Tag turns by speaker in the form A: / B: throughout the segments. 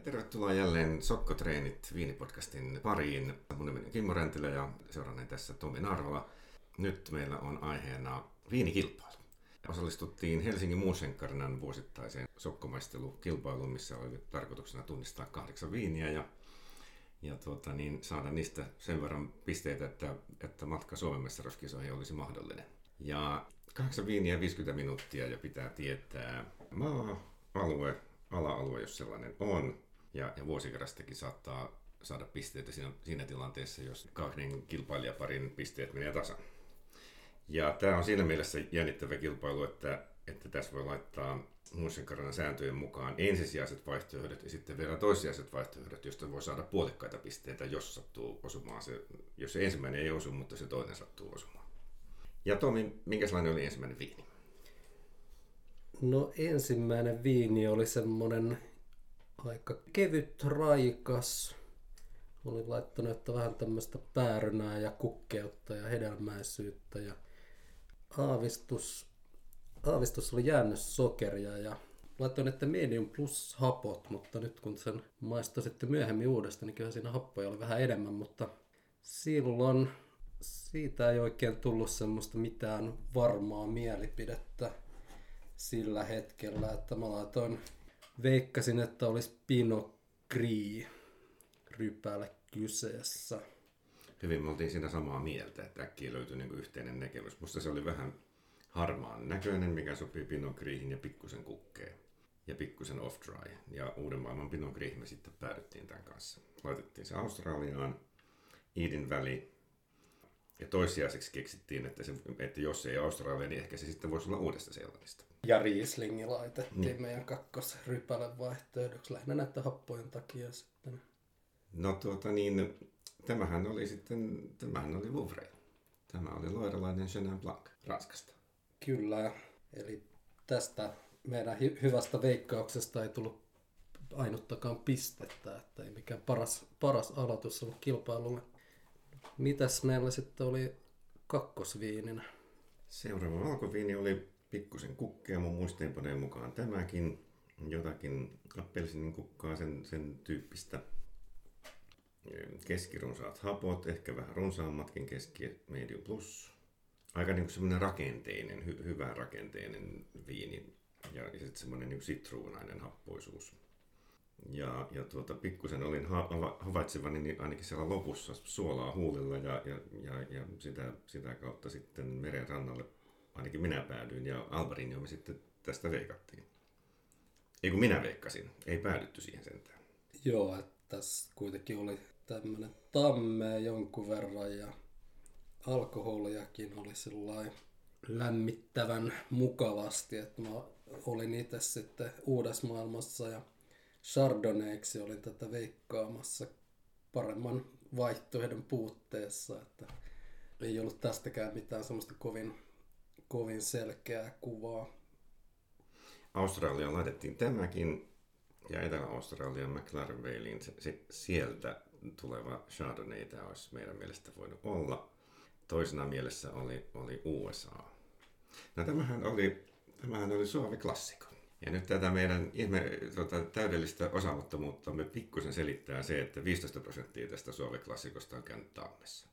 A: Ja tervetuloa jälleen Sokkotreenit viinipodcastin pariin. Mun nimeni on Kimmo Räntilä ja seuraani tässä Tomi Narvala. Nyt meillä on aiheena viinikilpailu. Osallistuttiin Helsingin Muusenkarinan vuosittaiseen sokkomaistelukilpailuun, missä oli tarkoituksena tunnistaa kahdeksan viiniä ja, ja tuota, niin saada niistä sen verran pisteitä, että, että matka Suomen mestaruuskisoihin olisi mahdollinen. Ja kahdeksan viiniä 50 minuuttia ja pitää tietää maa, alue, ala-alue, jos sellainen on. Ja, ja vuosikerrastakin saattaa saada pisteitä siinä, siinä tilanteessa, jos kahden kilpailijaparin pisteet menee tasan. Ja tämä on siinä mielessä jännittävä kilpailu, että, että tässä voi laittaa muissenkarjan sääntöjen mukaan ensisijaiset vaihtoehdot ja sitten vielä toissijaiset vaihtoehdot, joista voi saada puolikkaita pisteitä, jos sattuu osumaan se, jos se ensimmäinen ei osu, mutta se toinen sattuu osumaan. Ja Tomi, minkälainen oli ensimmäinen viini?
B: No ensimmäinen viini oli semmonen aika kevyt, raikas. Olin laittanut, että vähän tämmöistä päärynää ja kukkeutta ja hedelmäisyyttä ja aavistus, aavistus oli jäänyt sokeria ja laittoin, että medium plus hapot, mutta nyt kun sen maistoi sitten myöhemmin uudestaan, niin kyllä siinä happoja oli vähän enemmän, mutta silloin siitä ei oikein tullut semmoista mitään varmaa mielipidettä sillä hetkellä, että mä laitoin, veikkasin, että olisi Pinot Gris rypäle kyseessä.
A: Hyvin me oltiin siinä samaa mieltä, että äkkiä löytyi niin yhteinen näkemys. Musta se oli vähän harmaan näköinen, mikä sopii Pinot Grisin ja pikkusen kukkeen ja pikkusen off-dry. Ja uuden maailman Pinot Gris me sitten päädyttiin tämän kanssa. Laitettiin se Australiaan, Eden Valley, ja toissijaiseksi keksittiin, että, se, että jos ei Australia, niin ehkä se sitten voisi olla uudesta Seelannista.
B: Ja Rieslingi laitettiin niin. meidän kakkosrypälen vaihtoehdoksi lähinnä näiden happojen takia sitten.
A: No tuota niin, tämähän oli sitten, tämähän oli Vouvray. Tämä oli loiralainen Chenin Blanc Ranskasta.
B: Kyllä, eli tästä meidän hy- hyvästä veikkauksesta ei tullut ainuttakaan pistettä, että ei mikään paras, paras aloitus ollut kilpailulle. Mitäs meillä sitten oli kakkosviininä?
A: Seuraava valkoviini oli pikkusen kukkea mun muistiinpaneen mukaan tämäkin. Jotakin appelsinin kukkaa, sen, sen tyyppistä keskirunsaat hapot, ehkä vähän runsaammatkin keski medium plus. Aika niin semmoinen rakenteinen, hy, hyvä rakenteinen viini ja, ja sitten semmoinen niin sitruunainen happoisuus. Ja, ja tuota, pikkusen olin ha- havaitsevani niin ainakin siellä lopussa suolaa huulilla ja, ja, ja, ja sitä, sitä kautta sitten meren rannalle ainakin minä päädyin ja Albarinio me sitten tästä veikattiin. Ei kun minä veikkasin, ei päädytty siihen sentään.
B: Joo, että tässä kuitenkin oli tämmöinen tamme jonkun verran ja alkoholiakin oli sellainen lämmittävän mukavasti, että mä olin itse sitten uudessa maailmassa ja Chardonnayksi olin tätä veikkaamassa paremman vaihtoehdon puutteessa, että ei ollut tästäkään mitään semmoista kovin, kovin selkeää kuvaa.
A: Australiaan laitettiin tämäkin ja Etelä-Australian McLaren se, sieltä tuleva Chardonnay tämä olisi meidän mielestä voinut olla. Toisena mielessä oli, oli USA. No tämähän oli, tämähän oli Suovi klassikko. Ja nyt tätä meidän ihme, tota, täydellistä osaamattomuutta me pikkusen selittää se, että 15 prosenttia tästä Suove-klassikosta on käynyt tammessa.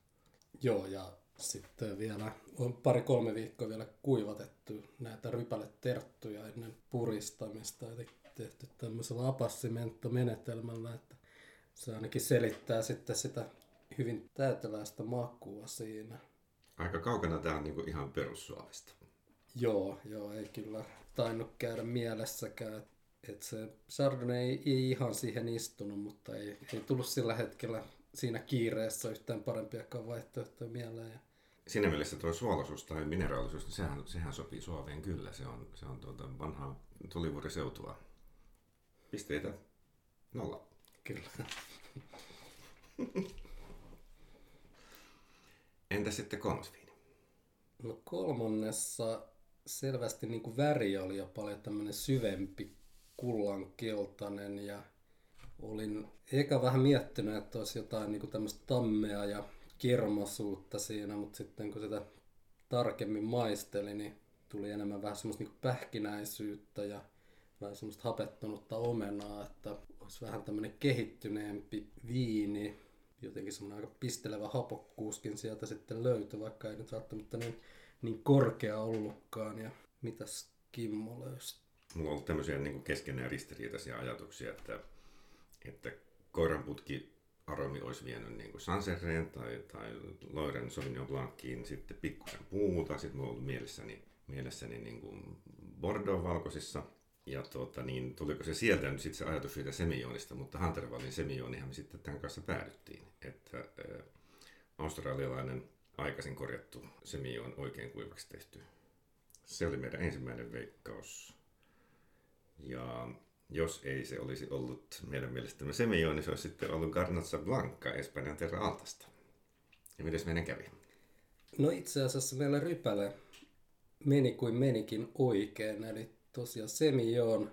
B: Joo, ja sitten vielä on pari-kolme viikkoa vielä kuivatettu näitä rypäleterttuja ennen puristamista, eli tehty tämmöisellä apassimenttomenetelmällä, että se ainakin selittää sitten sitä hyvin täyteläistä makua siinä.
A: Aika kaukana tämä on niinku ihan perussuovesta.
B: Joo, joo, ei kyllä tainnut käydä mielessäkään. Että se Chardonnay ei, ei ihan siihen istunut, mutta ei, ei tullut sillä hetkellä siinä kiireessä yhtään parempiakaan vaihtoehtoja mieleen.
A: Siinä mielessä tuo suolaisuus tai mineraalisuus, niin sehän, sehän sopii Suomeen kyllä. Se on, se on tuota vanhaa tulivuoriseutua. Pisteitä nolla.
B: Kyllä.
A: Entä sitten kolmas viini?
B: No kolmannessa selvästi niin kuin väri oli jo paljon tämmöinen syvempi kullankeltainen ja olin eka vähän miettinyt, että olisi jotain niin kuin tämmöistä tammea ja kermasuutta siinä, mutta sitten kun sitä tarkemmin maisteli, niin tuli enemmän vähän semmoista niin pähkinäisyyttä ja vähän semmoista hapettunutta omenaa, että olisi vähän tämmöinen kehittyneempi viini, jotenkin semmoinen aika pistelevä hapokkuuskin sieltä sitten löytyi, vaikka ei nyt välttämättä niin, niin korkea ollutkaan. Ja mitäs Kimmo löysi?
A: Mulla on ollut tämmöisiä niin keskenään ristiriitaisia ajatuksia, että, että koiranputki aromi olisi vienyt niin kuin tai, tai Loiren Sauvignon Blanciin sitten pikkusen puuta. Sitten mulla ollut mielessäni, mielessäni niin kuin Bordeaux-valkoisissa. Ja tuota, niin tuliko se sieltä nyt sitten se ajatus siitä semionista, mutta Huntervallin semionihan me sitten tämän kanssa päädyttiin. Että äh, australialainen aikaisin korjattu semion oikein kuivaksi tehty. Se oli meidän ensimmäinen veikkaus. Ja jos ei se olisi ollut meidän mielestämme Semillon, niin se olisi sitten ollut Garnacha Blanca Espanjan Terra Altasta. Ja miten meidän kävi?
B: No itse asiassa meillä rypäle meni kuin menikin oikein, eli tosiaan Semillon,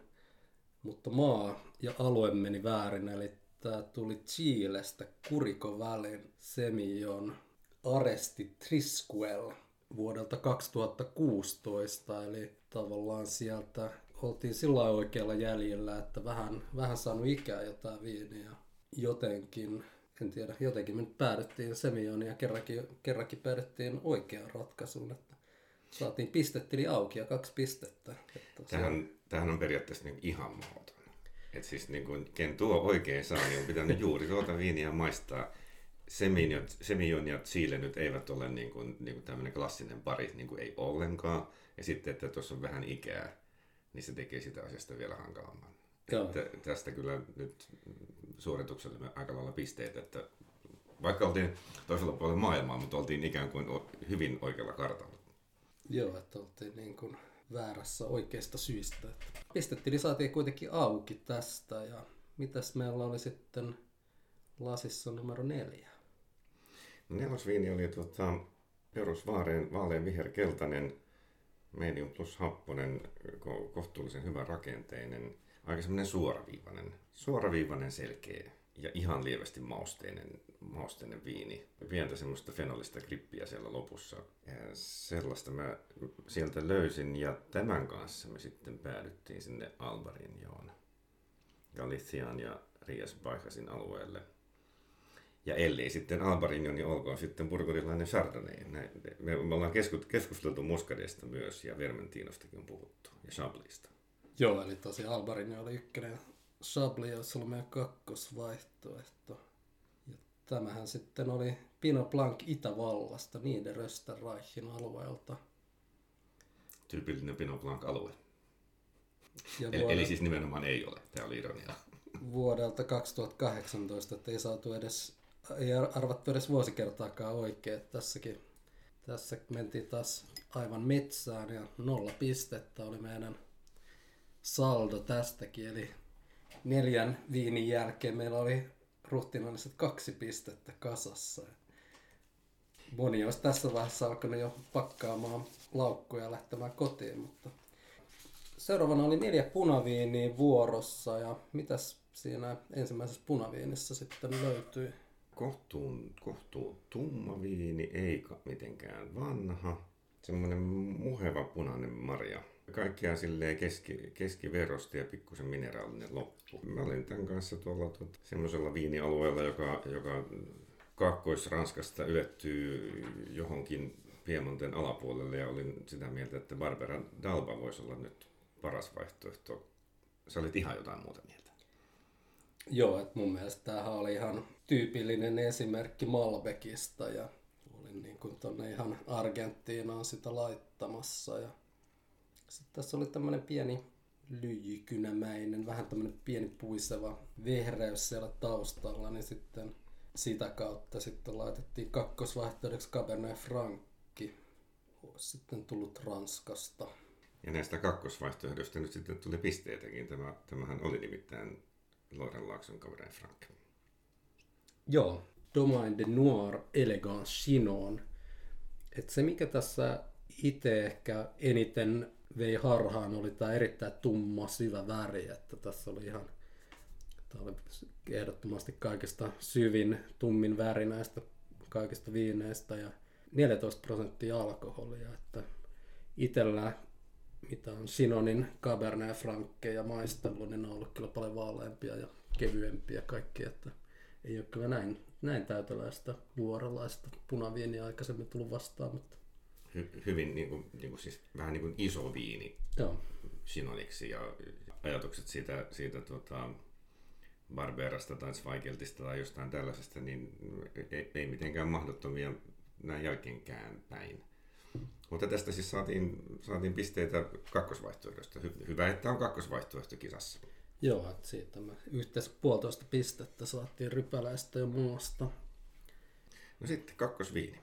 B: mutta maa ja alue meni väärin, eli tämä tuli Chilestä Kuriko välin Semillon Aresti Trisquel vuodelta 2016, eli tavallaan sieltä oltiin sillä oikealla jäljellä, että vähän, vähän saanut ikää jotain viiniä. Jotenkin, en tiedä, jotenkin me nyt päädyttiin Semionia ja kerrankin, kerrankin päädyttiin oikeaan ratkaisuun, että saatiin pistetili auki ja kaksi pistettä.
A: Tähän, tähän on periaatteessa niin ihan mahdoton. Että siis niin kuin, ken tuo oikein saa, niin on pitänyt juuri tuota viiniä maistaa. Semillon ja Chile nyt eivät ole niin kuin, niin kuin tämmöinen klassinen pari, niin kuin ei ollenkaan. Ja sitten, että tuossa on vähän ikää niin se tekee sitä asiasta vielä hankalamman. Että tästä kyllä nyt suoritukselle aika lailla pisteet, että vaikka oltiin toisella puolella maailmaa, mutta oltiin ikään kuin hyvin oikealla kartalla.
B: Joo, että oltiin niin kuin väärässä oikeista syistä. Pistetili saatiin kuitenkin auki tästä ja mitäs meillä oli sitten lasissa numero neljä?
A: Nelosviini oli tuota, perusvaareen vaalean viherkeltainen medium plus happonen, kohtuullisen hyvä rakenteinen, aika semmoinen suoraviivainen, suoraviivainen selkeä ja ihan lievästi mausteinen, mausteinen viini. Pientä semmoista fenolista grippiä siellä lopussa. Ja sellaista mä sieltä löysin ja tämän kanssa me sitten päädyttiin sinne Albarinjoon, Galician ja Rias Baihasin alueelle – ja ellei sitten Albarino, niin olkoon sitten burgundilainen Chardonnay. Näin, me, me ollaan keskusteltu Muscadesta myös ja Vermentinostakin on puhuttu ja Chablista.
B: Joo, eli tosiaan Albarino oli ykkönen. Chablis olisi ollut meidän kakkosvaihtoehto. Ja tämähän sitten oli Pino Blanc Itävallasta, niiden Rösterreichin alueelta.
A: Tyypillinen Pino Blanc-alue. Ja eli, vuodelta, eli siis nimenomaan ei ole, tämä oli ironia.
B: Vuodelta 2018, että ei saatu edes ei arvattu edes vuosikertaakaan oikein. Tässäkin tässä mentiin taas aivan metsään ja nolla pistettä oli meidän saldo tästäkin. Eli neljän viinin jälkeen meillä oli ruhtinalliset kaksi pistettä kasassa. Moni olisi tässä vaiheessa alkanut jo pakkaamaan laukkuja ja lähtemään kotiin, mutta seuraavana oli neljä punaviiniä vuorossa ja mitäs siinä ensimmäisessä punaviinissä sitten löytyi?
A: Kohtuun, kohtuun tumma viini, ei mitenkään vanha. Semmoinen muheva punainen marja. Kaikkea silleen keski, keskiverosta ja pikkusen mineraalinen loppu. Mä olin tämän kanssa tuolla tuota, semmoisella viinialueella, joka, joka Kaakkois-Ranskasta ylettyy johonkin Piemonten alapuolelle ja olin sitä mieltä, että Barbara Dalba voisi olla nyt paras vaihtoehto. Sä olit ihan jotain muuta mieltä.
B: Joo, että mun mielestä tämähän oli ihan tyypillinen esimerkki Malbekista ja olin niin kuin tonne ihan Argentiinaan sitä laittamassa ja sitten tässä oli tämmöinen pieni lyijykynämäinen, vähän tämmöinen pieni puiseva vehreys siellä taustalla, niin sitten sitä kautta sitten laitettiin kakkosvaihtoehdoksi Cabernet Frankki. Olisi sitten tullut Ranskasta.
A: Ja näistä kakkosvaihtoehdoista nyt sitten tuli pisteitäkin. Tämä, tämähän oli nimittäin Loren Laakson Cabernet Franc.
B: Joo, Domain de Noir Elegance Chinon. Et se mikä tässä itse ehkä eniten vei harhaan oli tämä erittäin tumma syvä väri, että tässä oli ihan tämä oli ehdottomasti kaikista syvin tummin väri näistä kaikista viineistä ja 14 prosenttia alkoholia, että itsellä mitä on Sinonin Cabernet Franckeja maistellut, niin ne on ollut kyllä paljon vaaleampia ja kevyempiä kaikki, että ei ole kyllä näin, näin täyteläistä vuorolaista punaviiniä aikaisemmin tullut vastaan, mutta
A: Hy- hyvin niin kuin, niin kuin siis vähän niin kuin iso viini
B: joo,
A: sinoniksi ja ajatukset siitä, siitä tota, Barberasta tai Zweigeltista tai jostain tällaisesta, niin ei, ei mitenkään mahdottomia näin jälkeenkään päin. Mutta tästä siis saatiin, saatiin pisteitä kakkosvaihtoehdosta. Hy- hyvä, että on kakkosvaihtoehto kisassa.
B: joo että siitä me yhteensä puolitoista pistettä saatiin rypäläistä ja muusta.
A: No sitten kakkosviini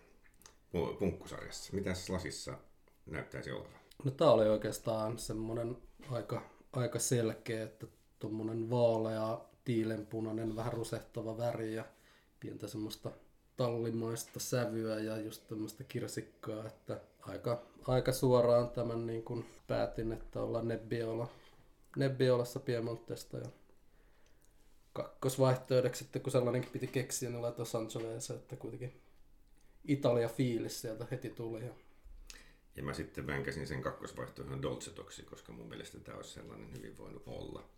A: pu- punkkusarjassa. Mitäs lasissa näyttäisi olevan?
B: No tää oli oikeastaan semmonen aika, aika selkeä, että tuommoinen vaalea, tiilenpunainen, vähän rusehtava väri ja pientä semmoista tallimaista sävyä ja just tämmöistä kirsikkaa, että aika, aika suoraan tämän niin kuin päätin, että ollaan Nebbiola, Nebbiolassa Piemontesta ja kakkosvaihtoehdoksi sitten, kun sellainenkin piti keksiä, niin laitoin Sangiovese, että kuitenkin Italia-fiilis sieltä heti tuli. Ja
A: Ja mä sitten vänkäsin sen kakkosvaihtoehdon Dolcetoksi, koska mun mielestä tämä olisi sellainen hyvin voinut olla.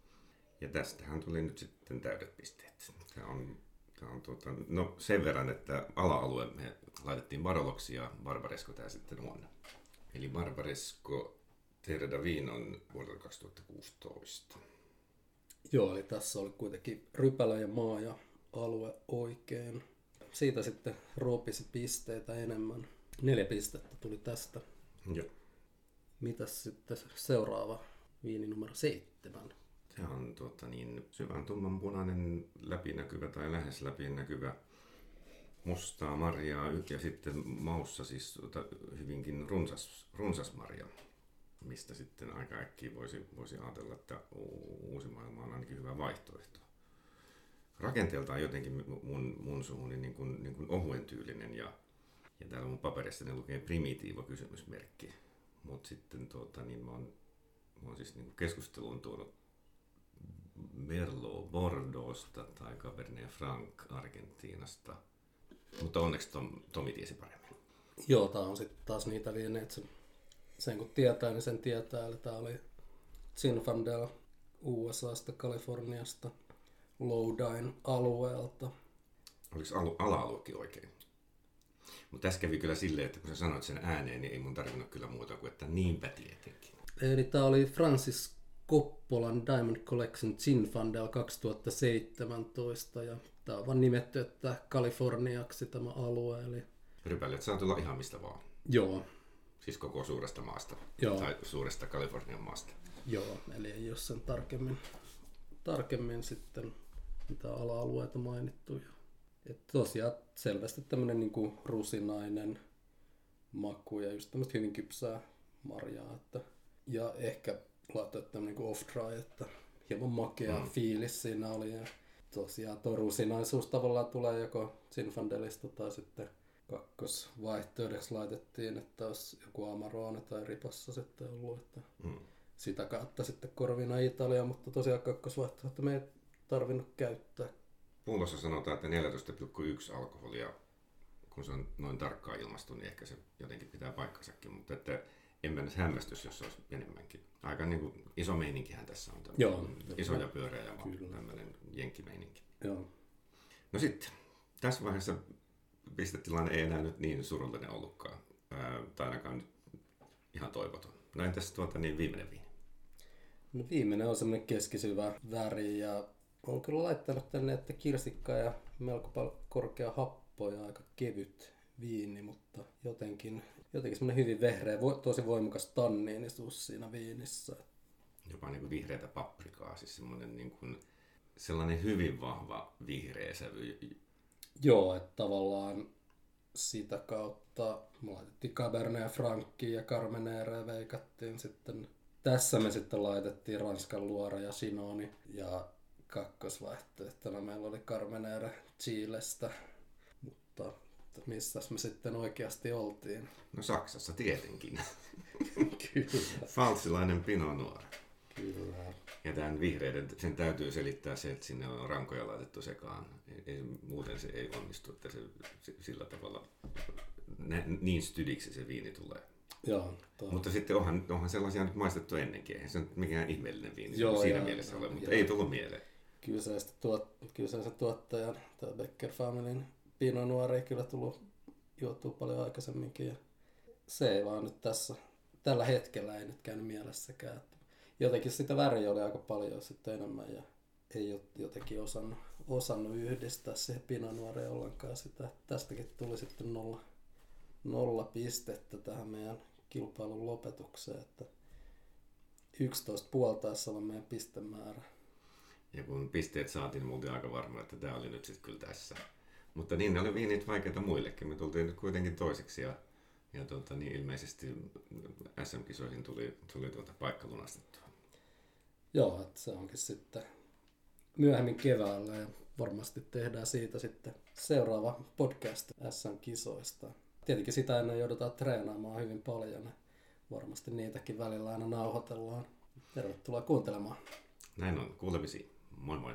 A: Ja tästähän tuli nyt sitten täydet pisteet. Tämä on, tämä on tuota, no sen verran, että ala-alue me laitettiin Baroloksi ja Barbaresco tämä sitten on. Eli Barbaresco Terra da Vinon vuodelta 2016.
B: Joo, eli tässä oli kuitenkin rypälä ja maa ja alue oikein. Siitä sitten ruopisi pisteitä enemmän. Neljä pistettä tuli tästä.
A: Joo.
B: Mitäs sitten seuraava viini numero seitsemän?
A: Tämä on tuota, niin, syvän tumman punainen läpinäkyvä tai lähes läpinäkyvä mustaa marjaa ja sitten maussa siis tuota, hyvinkin runsas, runsas marja, mistä sitten aika äkkiä voisi, voisi ajatella, että uusi maailma on ainakin hyvä vaihtoehto. Rakenteeltaan jotenkin mun, mun suhuni niin kuin, niin kuin ohuen tyylinen ja, ja täällä mun paperissa ne lukee primitiivo kysymysmerkki. Mutta sitten tuota, niin mä oon, mä oon siis niin keskusteluun tuonut Merlot Bordeauxsta tai Cabernet Franc Argentiinasta. Mutta onneksi Tom, Tomi tiesi paremmin.
B: Joo, tää on sitten taas niitä viinejä, että sen, kun tietää, niin sen tietää. Eli tää oli Zinfandel USAsta, Kaliforniasta, Lowdine alueelta.
A: Oliko alu, ala-aluekin oikein? Mutta tässä kävi kyllä silleen, että kun sä sanoit sen ääneen, niin ei mun tarvinnut kyllä muuta kuin, että niinpä tietenkin.
B: Eli tämä oli Francis Coppolan Diamond Collection Zinfandel 2017 ja tämä on vaan nimetty, että Kaliforniaksi tämä alue. Eli
A: Rypälet saa tulla ihan mistä vaan.
B: joo,
A: Siis koko suuresta maasta.
B: Joo.
A: Tai suuresta Kalifornian maasta.
B: joo, eli ei ole sen tarkemmin, tarkemmin sitten mitä ala-alueita mainittu. Ja, et tosiaan selvästi tämmöinen niinku rusinainen maku ja just tämmöistä hyvin kypsää marjaa. Että, ja ehkä laitoin tämmöinen niinku off-dry, että hieman makea mm. fiilis siinä oli. Ja tosiaan tuo rusinaisuus tavallaan tulee joko Zinfandelista tai sitten kakkosvaihtoehdoksi laitettiin, että olisi joku Amarone tai Ripassa sitten ollut, että
A: Mm.
B: sitä kautta sitten korvina Italia, mutta tosiaan kakkosvaihtoehto me ei tarvinnut käyttää.
A: Pullossa sanotaan, että 14,1 alkoholia, kun se on noin tarkkaan ilmastu, niin ehkä se jotenkin pitää paikkansakin, mutta että en mä nyt hämmästys, jos se olisi enemmänkin. Aika niin kuin iso meininkihän tässä on. tämmöinen
B: Joo.
A: Iso ja pyöreä ja
B: Kyllä.
A: tämmöinen jenkkimeininki.
B: Joo.
A: No sitten, tässä vaiheessa pistetilanne ei enää nyt niin surullinen ollutkaan. Ää, tai ainakaan nyt ihan toivoton. No entäs tuota niin viimeinen viini?
B: No viimeinen on semmoinen keskisyvä väri ja olen kyllä laittanut tänne, että kirsikka ja melko paljon korkea happo ja aika kevyt viini, mutta jotenkin, jotenkin semmoinen hyvin vehreä, tosi voimakas tanniinisuus siinä viinissä.
A: Jopa niin kuin vihreätä paprikaa, siis semmoinen niin kuin, sellainen hyvin vahva vihreä sävy.
B: Joo, että tavallaan sitä kautta me laitettiin Cabernet Frankia ja Carmenere veikattiin sitten. Tässä me sitten laitettiin Ranskan luora ja Sinoni ja kakkosvaihtoehtona meillä oli Carmenere Chilestä, mutta missä me sitten oikeasti oltiin.
A: No Saksassa tietenkin.
B: Kyllä,
A: Falsilainen Pinot Noir.
B: kyllä.
A: Ja tämän vihreiden, sen täytyy selittää se, että sinne on rankoja laitettu sekaan. Ei, muuten se ei onnistu, että se, se sillä tavalla nä, niin stydiksi se viini tulee.
B: Joo.
A: Mutta sitten onhan, onhan sellaisia nyt maistettu ennenkin. Eihän se nyt mikään ihmeellinen viini
B: Joo,
A: siinä
B: joo,
A: mielessä ole, mutta
B: joo.
A: ei tullut mieleen.
B: kyseistä tuot, kyseisen tuottajan tai Becker Familyn Pinot Noir ei kyllä tullut juotua paljon aikaisemminkin. Ja se ei vaan nyt tässä, tällä hetkellä ei nyt käynyt mielessäkään. Että jotenkin sitä väriä oli aika paljon sitten enemmän ja ei jotenkin osannut, osannut yhdistää siihen Pinot Noireen ollenkaan sitä. Tästäkin tuli sitten nolla, nolla pistettä tähän meidän kilpailun lopetukseen, että 11 puoltaessa on meidän pistemäärä.
A: Ja kun pisteet saatiin, niin aika varma, että tämä oli nyt sitten kyllä tässä. Mutta niin ne oli viinit vaikeita muillekin. Me tultiin nyt kuitenkin toiseksi ja, ja tuota, niin ilmeisesti SM-kisoihin tuli, tuli tuota paikka lunastettua.
B: Joo, että se onkin sitten myöhemmin keväällä ja varmasti tehdään siitä sitten seuraava podcast SM-kisoista. Tietenkin sitä ennen joudutaan treenaamaan hyvin paljon. Varmasti niitäkin välillä aina nauhoitellaan. Tervetuloa kuuntelemaan.
A: Näin on, kuulemisiin. Moi moi.